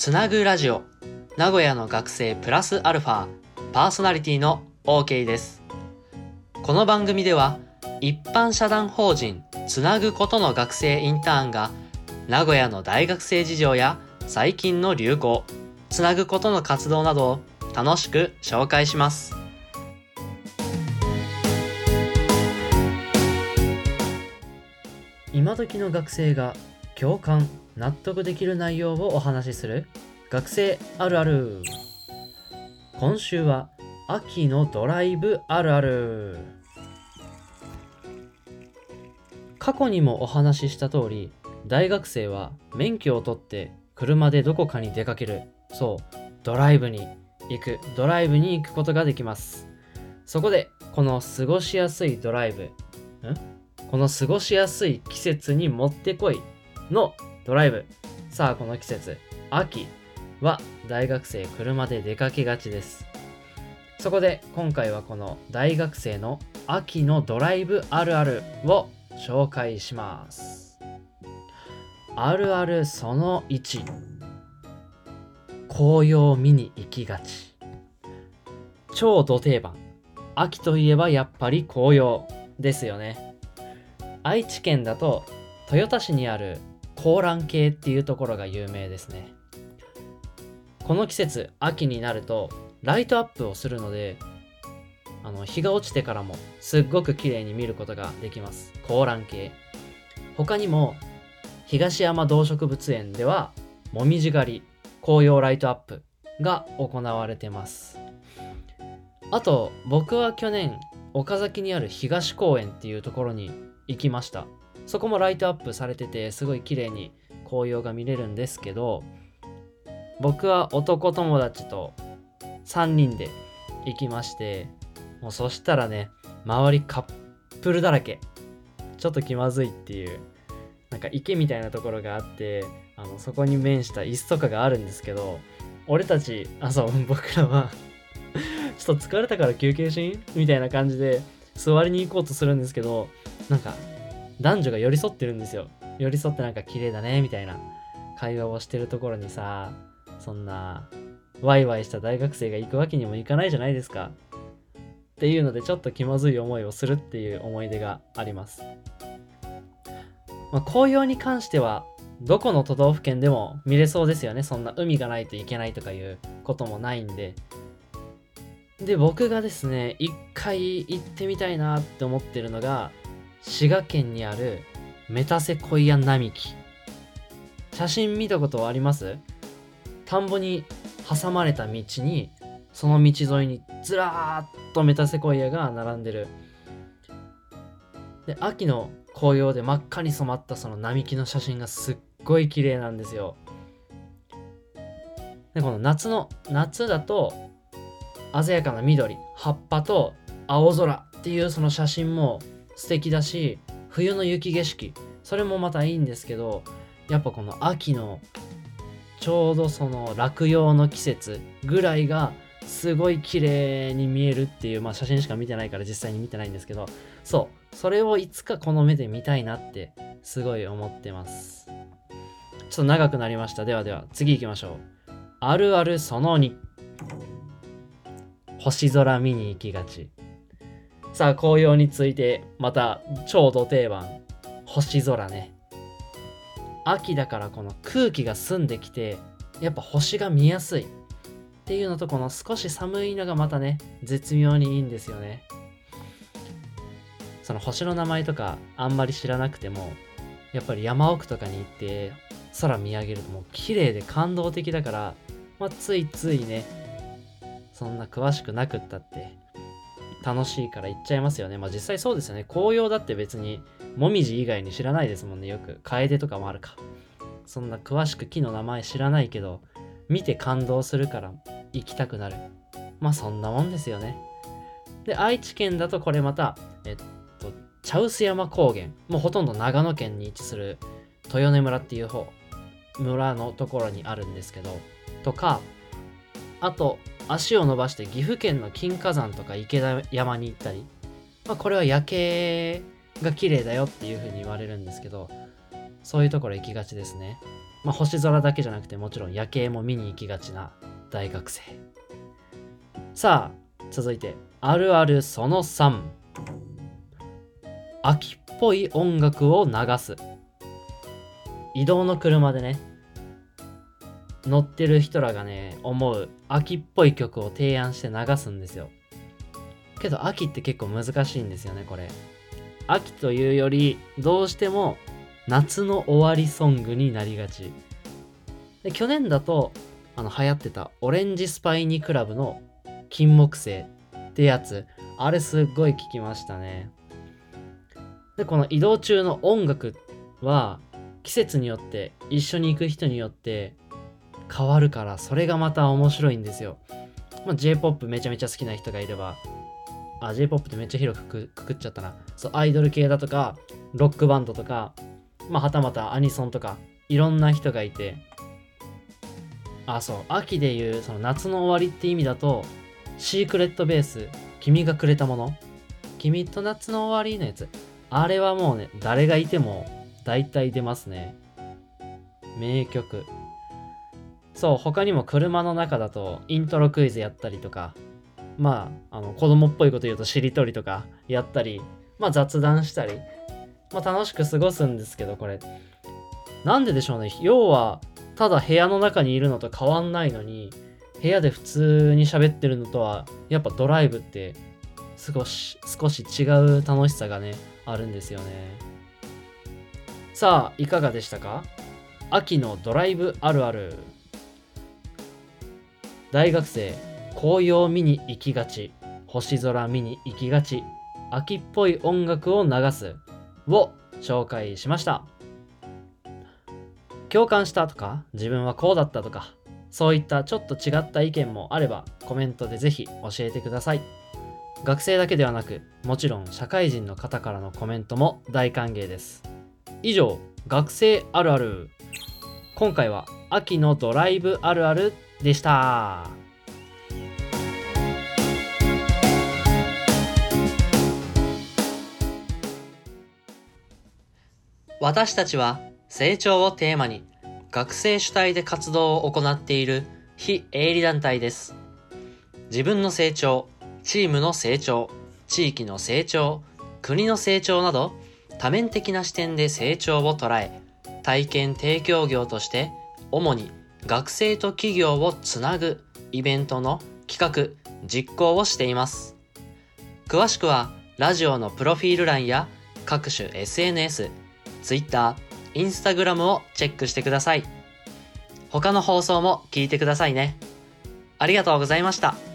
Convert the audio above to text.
つなぐラジオ。名古屋の学生プラスアルファ。パーソナリティの OK です。この番組では一般社団法人つなぐことの学生インターンが名古屋の大学生事情や最近の流行つなぐことの活動などを楽しく紹介します。今時の学生が共感納得できる内容をお話しする。学生あるある。今週は秋のドライブあるある。過去にもお話しした通り大学生は免許を取って車でどこかに出かける。そうドライブに行く。ドライブに行くことができます。そこでこの過ごしやすいドライブ。ん？この過ごしやすい季節にもってこいのドライブ。さあこの季節秋は大学生車で出かけがちです。そこで今回はこの大学生の秋のドライブあるあるを紹介します。あるあるその1紅葉を見に行きがち。超ド定番。秋といえばやっぱり紅葉ですよね。愛知県だと豊田市にある高蘭系っていうところが有名ですね。この季節秋になるとライトアップをするのであの日が落ちてからもすっごく綺麗に見ることができます。高蘭系。他にも東山動植物園ではもみじ狩り紅葉ライトアップが行われてます。あと僕は去年岡崎にある東公園っていうところに行きました。そこもライトアップされててすごい綺麗に紅葉が見れるんですけど僕は男友達と3人で行きましてもうそしたらね周りカップルだらけ。ちょっと気まずいっていうなんか池みたいなところがあってあのそこに面した椅子とかがあるんですけど俺たちあそう僕らはちょっと疲れたから休憩しん？みたいな感じで座りに行こうとするんですけどなんか男女が寄り添ってるんですよ。寄り添ってなんか綺麗だねみたいな会話をしてるところにさそんなワイワイした大学生が行くわけにもいかないじゃないですか。っていうのでちょっと気まずい思いをするっていう思い出があります、まあ、紅葉に関してはどこの都道府県でも見れそうですよね。そんな海がないといけないとかいうこともないんで。で僕がですね一回行ってみたいなって思ってるのが滋賀県にあるメタセコイア並木。写真見たことあります？田んぼに挟まれた道にその道沿いにずらーっとメタセコイアが並んでる。で秋の紅葉で真っ赤に染まったその並木の写真がすっごい綺麗なんですよ。でこの夏の夏だと鮮やかな緑葉っぱと青空っていうその写真も素敵だし冬の雪景色それもまたいいんですけどやっぱこの秋のちょうどその落葉の季節ぐらいがすごい綺麗に見えるっていう、まあ写真しか見てないから実際に見てないんですけど、そう、それをいつかこの目で見たいなってすごい思ってます。ちょっと長くなりました。ではでは次行きましょう。あるあるその2。星空見に行きがち。さあ、紅葉についてまた超ド定番。星空ね。秋だからこの空気が澄んできて、やっぱ星が見やすい。っていうのとこの少し寒いのがまたね絶妙にいいんですよねその星の名前とかあんまり知らなくてもやっぱり山奥とかに行って空見上げるともう綺麗で感動的だから、まあ、ついついねそんな詳しくなくったって楽しいから行っちゃいますよね。まあ実際そうですよね。紅葉だって別にもみじ以外に知らないですもんね。よく。楓とかもあるか。そんな詳しく木の名前知らないけど見て感動するから行きたくなる。まあそんなもんですよね。で、愛知県だとこれまた、えっと、茶臼山高原、もうほとんど長野県に位置する豊根村っていう方、村のところにあるんですけど、とか、あと、足を伸ばして岐阜県の金華山とか池田山に行ったり、まあこれは夜景が綺麗だよっていう風に言われるんですけど、そういうところ行きがちですね。まあ、星空だけじゃなくてもちろん夜景も見に行きがちな大学生。さあ、続いて、あるあるその3。秋っぽい音楽を流す。移動の車でね、乗ってる人らがね、思う秋っぽい曲を提案して流すんですよ。けど秋って結構難しいんですよね、これ。秋というより、どうしても夏の終わりソングになりがち。で去年だと、あの流行ってたオレンジスパイニクラブの金木犀ってやつ、あれすっごい聞きましたね。で、この移動中の音楽は季節によって一緒に行く人によって変わるからそれがまた面白いんですよ。まあ、J-POP めちゃめちゃ好きな人がいればあ、J-POP ってめっちゃ広くくくっちゃったな。そう、アイドル系だとか、ロックバンドとか、まあ、はたまたアニソンとか、いろんな人がいて、あ、そう、秋でいう、その夏の終わりって意味だと、シークレットベース、君がくれたもの、君と夏の終わりのやつ、あれはもうね、誰がいても、大体出ますね。名曲。そう、他にも車の中だと、イントロクイズやったりとか、まあ、あの子供っぽいこと言うとしりとりとかやったり、まあ雑談したり、まあ楽しく過ごすんですけど、これ。なんででしょうね。要は、ただ部屋の中にいるのと変わんないのに、部屋で普通に喋ってるのとは、やっぱドライブって少し、少し違う楽しさがね、あるんですよね。さあ、いかがでしたか？秋のドライブあるある。大学生、紅葉見に行きがち、星空見に行きがち、秋っぽい音楽を流すを紹介しました。共感したとか、自分はこうだったとか、そういったちょっと違った意見もあればコメントでぜひ教えてください。学生だけではなく、もちろん社会人の方からのコメントも大歓迎です。以上、学生あるある。今回は秋のドライブあるあるでした。私たちは成長をテーマに学生主体で活動を行っている非営利団体です。自分の成長、チームの成長、地域の成長、国の成長など多面的な視点で成長を捉え、体験提供業として主に学生と企業をつなぐイベントの企画、実行をしています。詳しくはラジオのプロフィール欄や各種 SNS、Twitter、Instagram をチェックしてください。他の放送も聞いてくださいね。ありがとうございました。